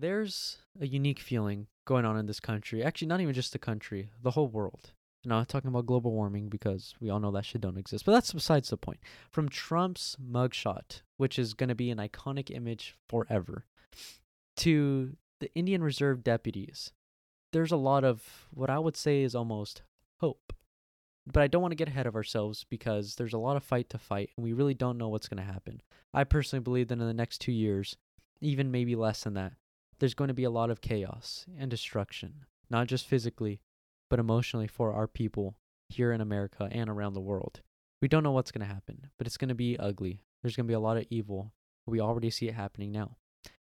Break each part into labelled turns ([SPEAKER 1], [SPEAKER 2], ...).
[SPEAKER 1] there's a unique feeling going on in this country. Actually, not even just the country, the whole world. And I'm not talking about global warming because we all know that shit don't exist. But that's besides the point. From Trump's mugshot, which is going to be an iconic image forever, to the Indian Reserve deputies, there's a lot of what I would say is almost hope. But I don't want to get ahead of ourselves because there's a lot of fight to fight and we really don't know what's going to happen. I personally believe that in the next two years, even maybe less than that, there's going to be a lot of chaos and destruction, not just physically, but emotionally for our people here in America and around the world. We don't know what's going to happen, but it's going to be ugly. There's going to be a lot of evil. We already see it happening now.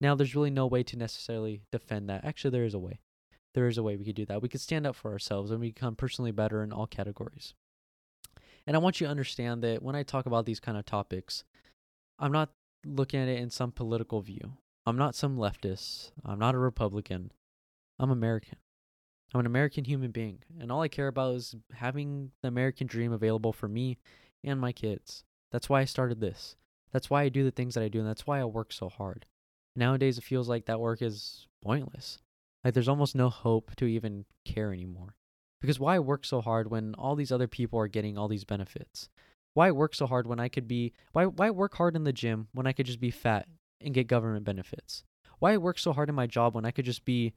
[SPEAKER 1] Now, there's really no way to necessarily defend that. Actually, there is a way. There is a way we could do that. We could stand up for ourselves and become personally better in all categories. And I want you to understand that when I talk about these kind of topics, I'm not looking at it in some political view. I'm not some leftist. I'm not a Republican. I'm American. I'm an American human being. And all I care about is having the American dream available for me and my kids. That's why I started this. That's why I do the things that I do. And that's why I work so hard. Nowadays, it feels like that work is pointless. Like there's almost no hope to even care anymore. Because why work so hard when all these other people are getting all these benefits? Why work so hard when I could be why why work hard in the gym when I could just be fat and get government benefits? Why work so hard in my job when I could just be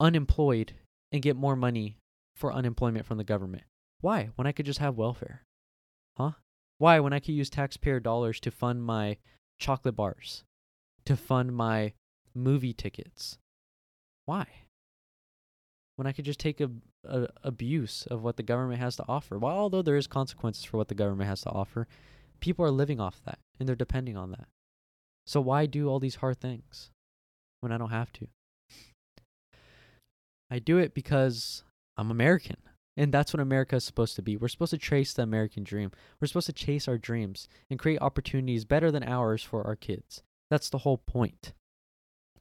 [SPEAKER 1] unemployed and get more money for unemployment from the government? Why when I could just have welfare? Huh? Why when I could use taxpayer dollars to fund my chocolate bars, to fund my movie tickets? Why? When I could just take a, a abuse of what the government has to offer. While although there is consequences for what the government has to offer, people are living off that and they're depending on that. So why do all these hard things when I don't have to? I do it because I'm American. And that's what America is supposed to be. We're supposed to chase the American dream. We're supposed to chase our dreams and create opportunities better than ours for our kids. That's the whole point.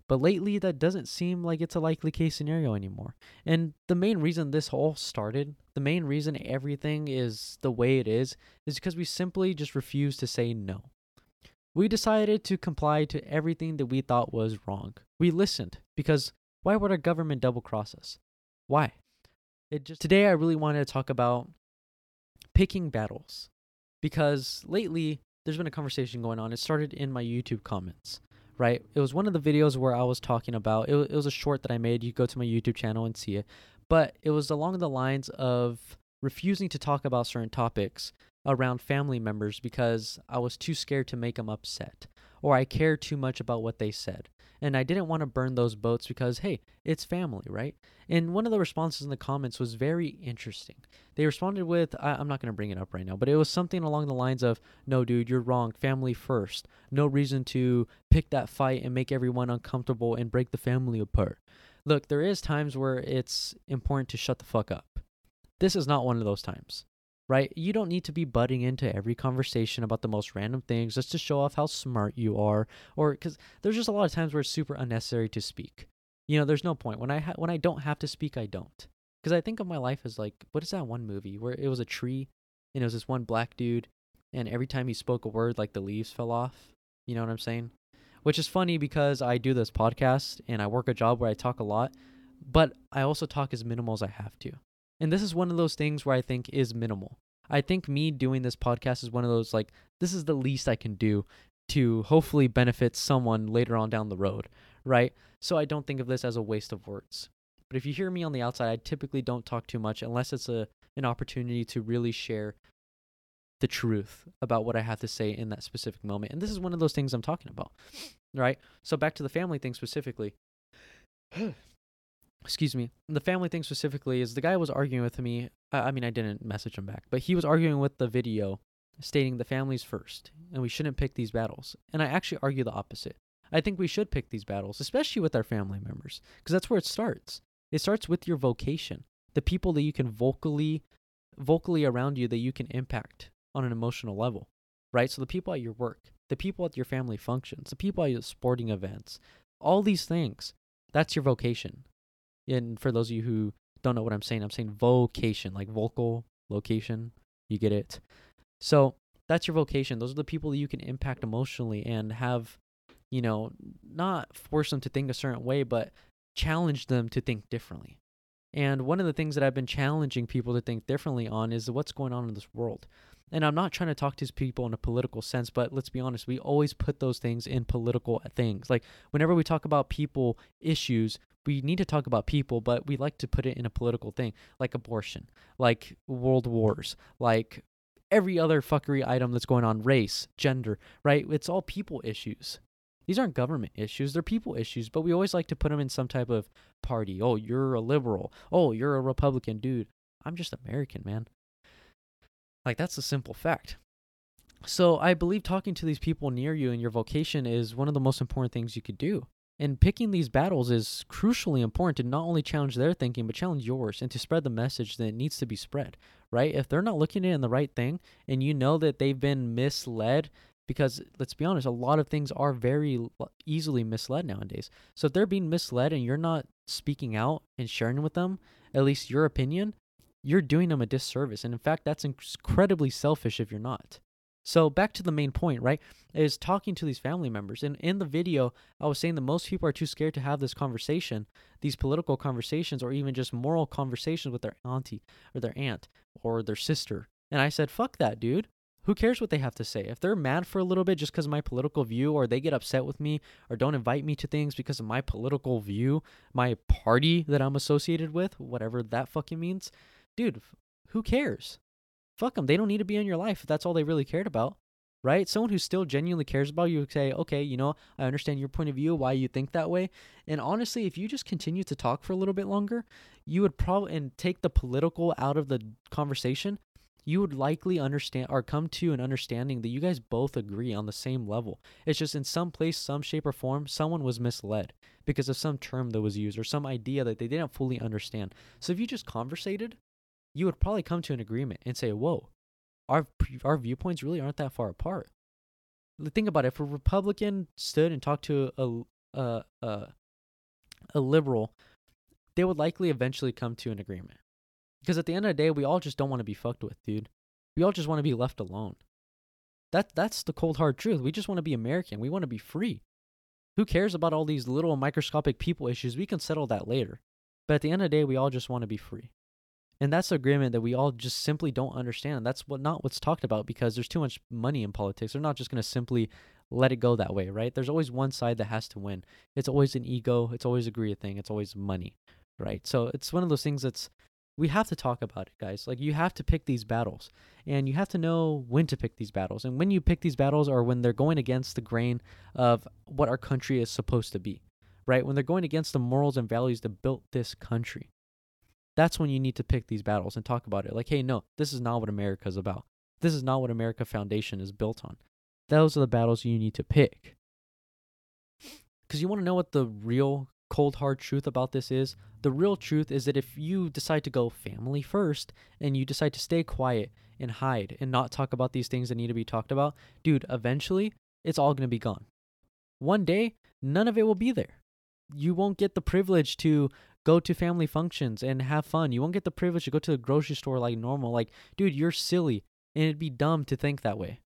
[SPEAKER 1] But lately, that doesn't seem like it's a likely case scenario anymore. And the main reason this all started, the main reason everything is the way it is, is because we simply just refuse to say no. We decided to comply to everything that we thought was wrong. We listened because why would our government double cross us? Why? It just today I really wanted to talk about picking battles because lately there's been a conversation going on. It started in my YouTube comments, right? It was one of the videos where I was talking about it, it was a short that I made. You go to my YouTube channel and see it. But it was along the lines of refusing to talk about certain topics around family members because I was too scared to make them upset or I cared too much about what they said. And I didn't want to burn those boats because, hey, it's family, right? And one of the responses in the comments was very interesting. They responded with, I- am not going to bring it up right now, but it was something along the lines of, no, dude, you're wrong. Family first. No reason to pick that fight and make everyone uncomfortable and break the family apart. Look, there is times where it's important to shut the fuck up. This is not one of those times right? You don't need to be butting into every conversation about the most random things just to show off how smart you are, or because there's just a lot of times where it's super unnecessary to speak. You know, there's no point when I ha- when I don't have to speak, I don't. Because I think of my life as like, what is that one movie where it was a tree, and it was this one black dude, and every time he spoke a word, like the leaves fell off. You know what I'm saying? Which is funny because I do this podcast and I work a job where I talk a lot, but I also talk as minimal as I have to. And this is one of those things where I think is minimal. I think me doing this podcast is one of those like this is the least I can do to hopefully benefit someone later on down the road, right? So I don't think of this as a waste of words. But if you hear me on the outside, I typically don't talk too much unless it's a an opportunity to really share the truth about what I have to say in that specific moment. And this is one of those things I'm talking about. Right? So back to the family thing specifically. excuse me, the family thing specifically is the guy was arguing with me. I, mean, I didn't message him back, but he was arguing with the video stating the families first and we shouldn't pick these battles. And I actually argue the opposite. I think we should pick these battles, especially with our family members, because that's where it starts. It starts with your vocation, the people that you can vocally, vocally around you that you can impact on an emotional level, right? So the people at your work, the people at your family functions, the people at your sporting events, all these things, that's your vocation. And for those of you who don't know what I'm saying, I'm saying vocation, like vocal location. You get it. So that's your vocation. Those are the people that you can impact emotionally and have you know, not force them to think a certain way, but challenge them to think differently. And one of the things that I've been challenging people to think differently on is what's going on in this world. And I'm not trying to talk to people in a political sense, but let's be honest, we always put those things in political things. Like whenever we talk about people issues, we need to talk about people, but we like to put it in a political thing, like abortion, like world wars, like every other fuckery item that's going on, race, gender, right? It's all people issues. These aren't government issues, they're people issues, but we always like to put them in some type of party. Oh, you're a liberal. Oh, you're a Republican, dude. I'm just American, man. Like, that's a simple fact. So, I believe talking to these people near you in your vocation is one of the most important things you could do. And picking these battles is crucially important to not only challenge their thinking, but challenge yours and to spread the message that needs to be spread, right? If they're not looking in the right thing and you know that they've been misled, because let's be honest, a lot of things are very easily misled nowadays. So if they're being misled and you're not speaking out and sharing with them, at least your opinion, you're doing them a disservice. And in fact, that's incredibly selfish if you're not. So back to the main point, right? Is talking to these family members. And in the video, I was saying that most people are too scared to have this conversation, these political conversations, or even just moral conversations with their auntie or their aunt or their sister. And I said, fuck that, dude. Who cares what they have to say? If they're mad for a little bit just because of my political view, or they get upset with me, or don't invite me to things because of my political view, my party that I'm associated with, whatever that fucking means, dude, who cares? fuck them. They don't need to be in your life if that's all they really cared about, right? Someone who still genuinely cares about you would say, okay, you know, I understand your point of view, why you think that way. And honestly, if you just continue to talk for a little bit longer, you would probably, and take the political out of the conversation, you would likely understand or come to an understanding that you guys both agree on the same level. It's just in some place, some shape or form, someone was misled because of some term that was used or some idea that they didn't fully understand. So if you just conversated, you would probably come to an agreement and say, "Whoa, our our viewpoints really aren't that far apart." Think about it. If a Republican stood and talked to a a a, a liberal, they would likely eventually come to an agreement. Because at the end of the day, we all just don't want to be fucked with, dude. We all just want to be left alone. That that's the cold hard truth. We just want to be American. We want to be free. Who cares about all these little microscopic people issues? We can settle that later. But at the end of the day, we all just want to be free. And that's agreement that we all just simply don't understand. That's what not what's talked about because there's too much money in politics. They're not just going to simply let it go that way, right? There's always one side that has to win. It's always an ego. It's always a greed thing. It's always money, right? So it's one of those things that's we have to talk about it, guys. Like you have to pick these battles, and you have to know when to pick these battles. And when you pick these battles, are when they're going against the grain of what our country is supposed to be, right? When they're going against the morals and values that built this country that's when you need to pick these battles and talk about it. Like, hey, no, this is not what America is about. This is not what America Foundation is built on. Those are the battles you need to pick. Because you want to know what the real cold hard truth about this is? The real truth is that if you decide to go family first and you decide to stay quiet and hide and not talk about these things that need to be talked about, dude, eventually it's all going to be gone. One day, none of it will be there. You won't get the privilege to go to family functions and have fun. You won't get the privilege to go to the grocery store like normal. Like, dude, you're silly. And it'd be dumb to think that way.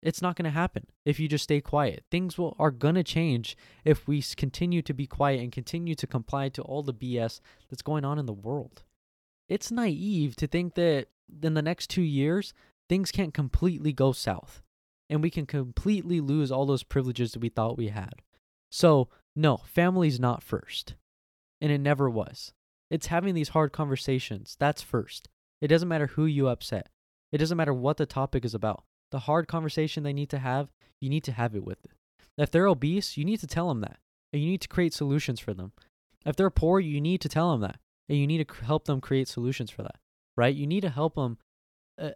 [SPEAKER 1] It's not going to happen if you just stay quiet. Things will are going to change if we continue to be quiet and continue to comply to all the BS that's going on in the world. It's naive to think that in the next 2 years things can't completely go south and we can completely lose all those privileges that we thought we had. So, no, family's not first and it never was. It's having these hard conversations. That's first. It doesn't matter who you upset. It doesn't matter what the topic is about. The hard conversation they need to have, you need to have it with it. If they're obese, you need to tell them that. And you need to create solutions for them. If they're poor, you need to tell them that. And you need to help them create solutions for that. Right? You need to help them uh,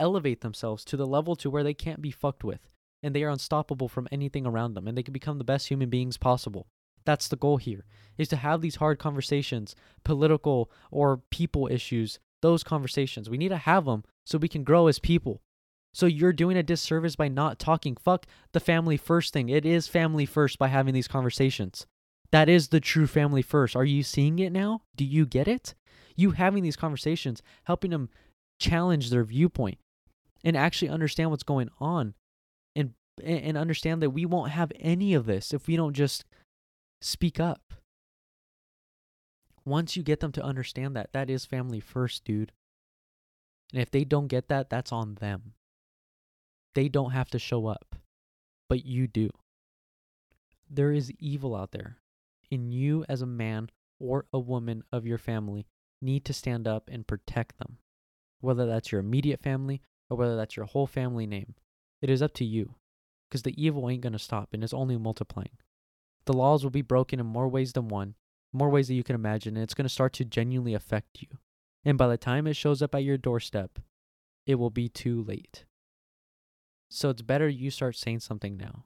[SPEAKER 1] elevate themselves to the level to where they can't be fucked with and they are unstoppable from anything around them and they can become the best human beings possible. That's the goal here, is to have these hard conversations, political or people issues, those conversations. We need to have them so we can grow as people. So you're doing a disservice by not talking. Fuck the family first thing. It is family first by having these conversations. That is the true family first. Are you seeing it now? Do you get it? You having these conversations, helping them challenge their viewpoint and actually understand what's going on and and, and understand that we won't have any of this if we don't just speak up. Once you get them to understand that, that is family first, dude. And if they don't get that, that's on them. They don't have to show up, but you do. There is evil out there, and you, as a man or a woman of your family, need to stand up and protect them, whether that's your immediate family or whether that's your whole family name. It is up to you, because the evil ain't going to stop and it's only multiplying. The laws will be broken in more ways than one, more ways that you can imagine, and it's going to start to genuinely affect you. And by the time it shows up at your doorstep, it will be too late. So it's better you start saying something now.